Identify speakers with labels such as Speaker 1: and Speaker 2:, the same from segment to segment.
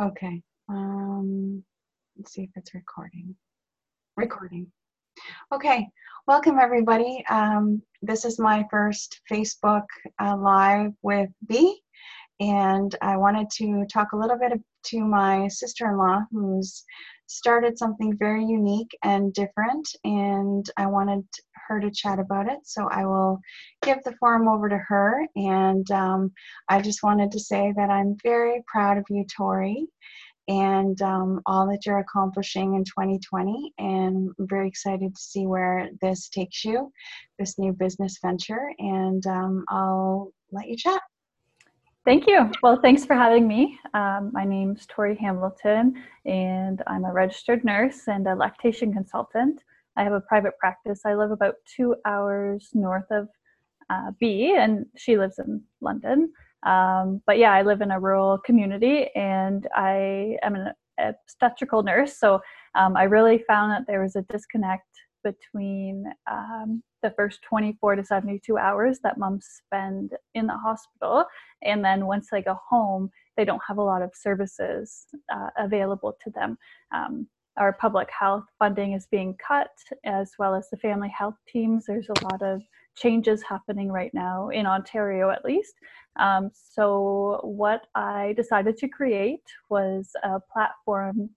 Speaker 1: Okay. Um, let's see if it's recording. Recording. Okay. Welcome, everybody. Um, this is my first Facebook uh, Live with B, and I wanted to talk a little bit to my sister in law who's started something very unique and different, and I wanted her to chat about it. So I will give the forum over to her. And um, I just wanted to say that I'm very proud of you, Tori, and um, all that you're accomplishing in 2020. And I'm very excited to see where this takes you, this new business venture. And um, I'll let you chat.
Speaker 2: Thank you. Well, thanks for having me. Um, my name's Tori Hamilton, and I'm a registered nurse and a lactation consultant. I have a private practice. I live about two hours north of uh, B, and she lives in London. Um, but yeah, I live in a rural community, and I am an obstetrical nurse. So um, I really found that there was a disconnect between um, the first 24 to 72 hours that moms spend in the hospital, and then once they go home, they don't have a lot of services uh, available to them. Um, our public health funding is being cut, as well as the family health teams. There's a lot of changes happening right now in Ontario, at least. Um, so, what I decided to create was a platform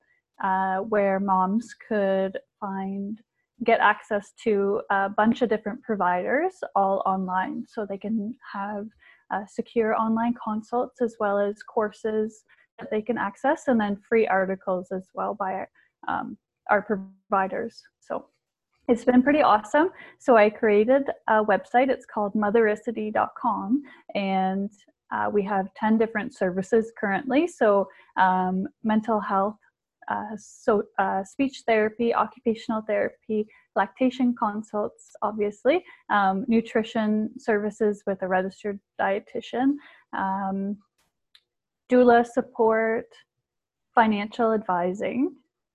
Speaker 2: uh, where moms could find get access to a bunch of different providers all online so they can have uh, secure online consults as well as courses that they can access and then free articles as well by um, our providers. So it's been pretty awesome. So I created a website. It's called mothericity.com, and uh, we have 10 different services currently. So um, mental health, uh, so uh, speech therapy, occupational therapy, lactation consults, obviously, um, nutrition services with a registered dietitian, um, doula support, financial advising,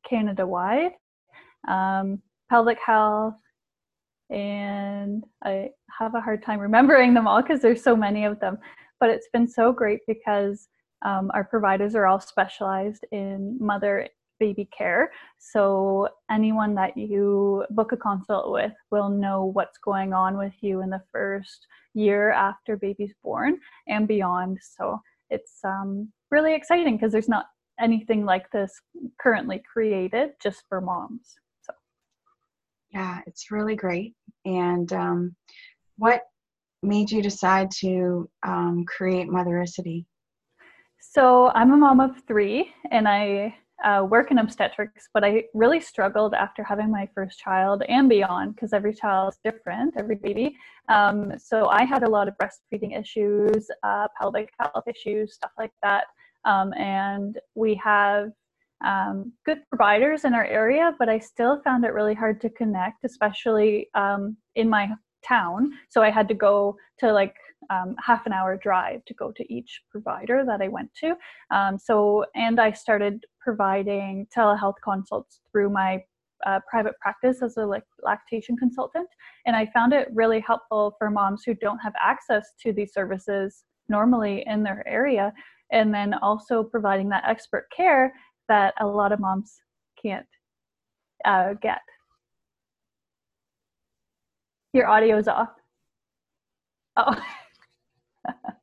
Speaker 2: Canada wide, um, pelvic health, and I have a hard time remembering them all because there's so many of them. But it's been so great because um, our providers are all specialized in mother baby care. So anyone that you book a consult with will know what's going on with you in the first year after baby's born and beyond. So it's um, really exciting because there's not anything like this currently created just for moms. So,
Speaker 1: yeah, it's really great. And um, what made you decide to um, create Mothericity?
Speaker 2: So, I'm a mom of three, and I uh, work in obstetrics, but I really struggled after having my first child and beyond because every child is different, every baby. Um, so I had a lot of breastfeeding issues, uh, pelvic health issues, stuff like that. Um, and we have um, good providers in our area, but I still found it really hard to connect, especially um, in my town. So I had to go to like um, half an hour drive to go to each provider that I went to. Um, so, and I started providing telehealth consults through my uh, private practice as a like, lactation consultant. And I found it really helpful for moms who don't have access to these services normally in their area and then also providing that expert care that a lot of moms can't uh, get. Your audio's off. Oh.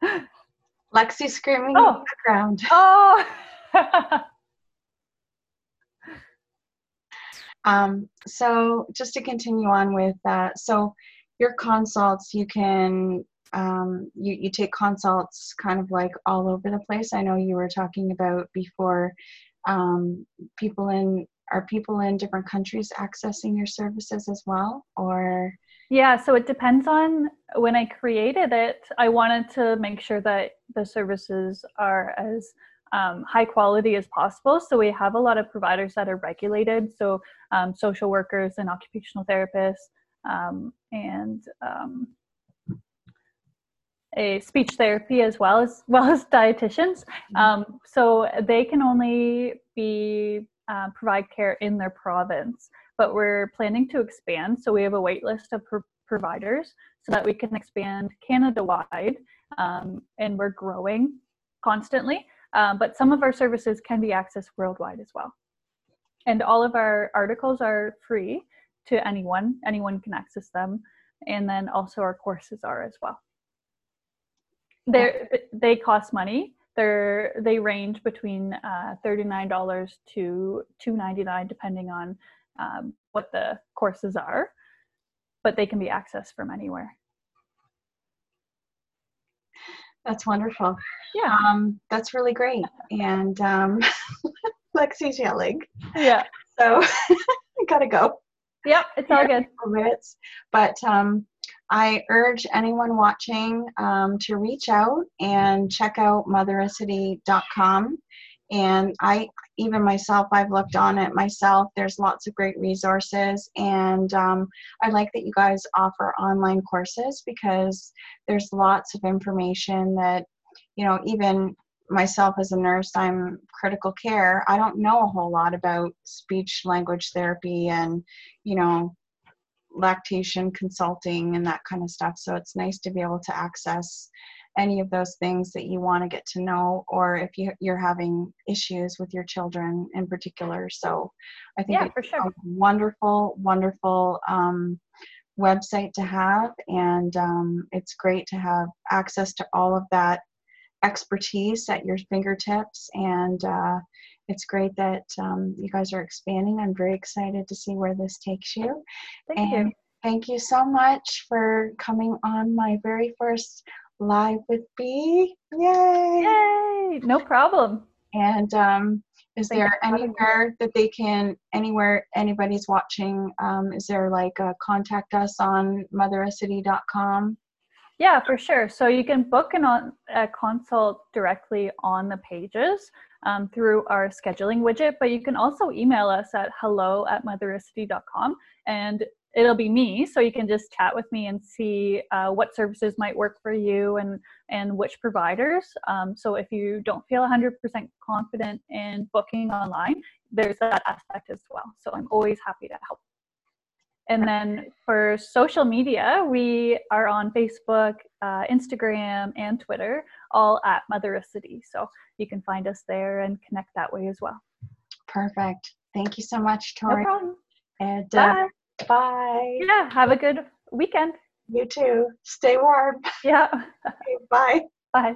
Speaker 1: Lexi screaming oh. in the background.
Speaker 2: Oh.
Speaker 1: um, so just to continue on with that, so your consults, you can um, you, you take consults kind of like all over the place. I know you were talking about before um, people in are people in different countries accessing your services as well or
Speaker 2: yeah so it depends on when i created it i wanted to make sure that the services are as um, high quality as possible so we have a lot of providers that are regulated so um, social workers and occupational therapists um, and um, a speech therapy as well as well as dietitians. Mm-hmm. Um, so they can only be uh, provide care in their province, but we're planning to expand. So we have a wait list of pro- providers so that we can expand Canada wide, um, and we're growing constantly. um, but some of our services can be accessed worldwide as well. And all of our articles are free to anyone. Anyone can access them. And then also our courses are as well. They're, they cost money. They're, they range between uh, $39 to 299 depending on um, what the courses are, but they can be accessed from anywhere.
Speaker 1: That's wonderful.
Speaker 2: Yeah.
Speaker 1: Um, that's really great. And um, Lexi's yelling.
Speaker 2: Yeah.
Speaker 1: So I gotta go.
Speaker 2: Yep, it's all good.
Speaker 1: Minutes. But um, I urge anyone watching um, to reach out and check out mothericity.com. And I, even myself, I've looked on it myself. There's lots of great resources. And um, I like that you guys offer online courses because there's lots of information that, you know, even myself as a nurse, I'm critical care. I don't know a whole lot about speech language therapy and, you know, lactation consulting and that kind of stuff. So it's nice to be able to access any of those things that you want to get to know, or if you, you're having issues with your children in particular. So I think
Speaker 2: Yeah,
Speaker 1: it's
Speaker 2: for sure.
Speaker 1: a wonderful, wonderful um, website to have, and um, it's great to have access to all of that expertise at your fingertips. And uh, it's great that um, you guys are expanding. I'm very excited to see where this takes you.
Speaker 2: Thank
Speaker 1: and
Speaker 2: you.
Speaker 1: thank you so much for coming on my very first live with B. Yay!
Speaker 2: Yay! No problem.
Speaker 1: And um, is there
Speaker 2: you for having me.
Speaker 1: anywhere that they can, anywhere anybody's watching, um, is there like a contact us on mothericity.com?
Speaker 2: Yeah, for sure. So you can book an on, a consult directly on the pages um, through our scheduling widget, but you can also email us at hello at mothericity.com and it'll be me. So you can just chat with me and see uh, what services might work for you and, and which providers. Um, so if you don't feel 100% confident in booking online, there's that aspect as well. So I'm always happy to help. And then for social media, we are on Facebook, uh, Instagram, and Twitter, all at Mothericity. So you can find us there and connect that way as well.
Speaker 1: Perfect. Thank you so much, Tori.
Speaker 2: No problem.
Speaker 1: and uh,
Speaker 2: Bye.
Speaker 1: bye.
Speaker 2: Yeah, have a good weekend.
Speaker 1: You too. Stay warm.
Speaker 2: Yeah.
Speaker 1: Okay, bye.
Speaker 2: Bye.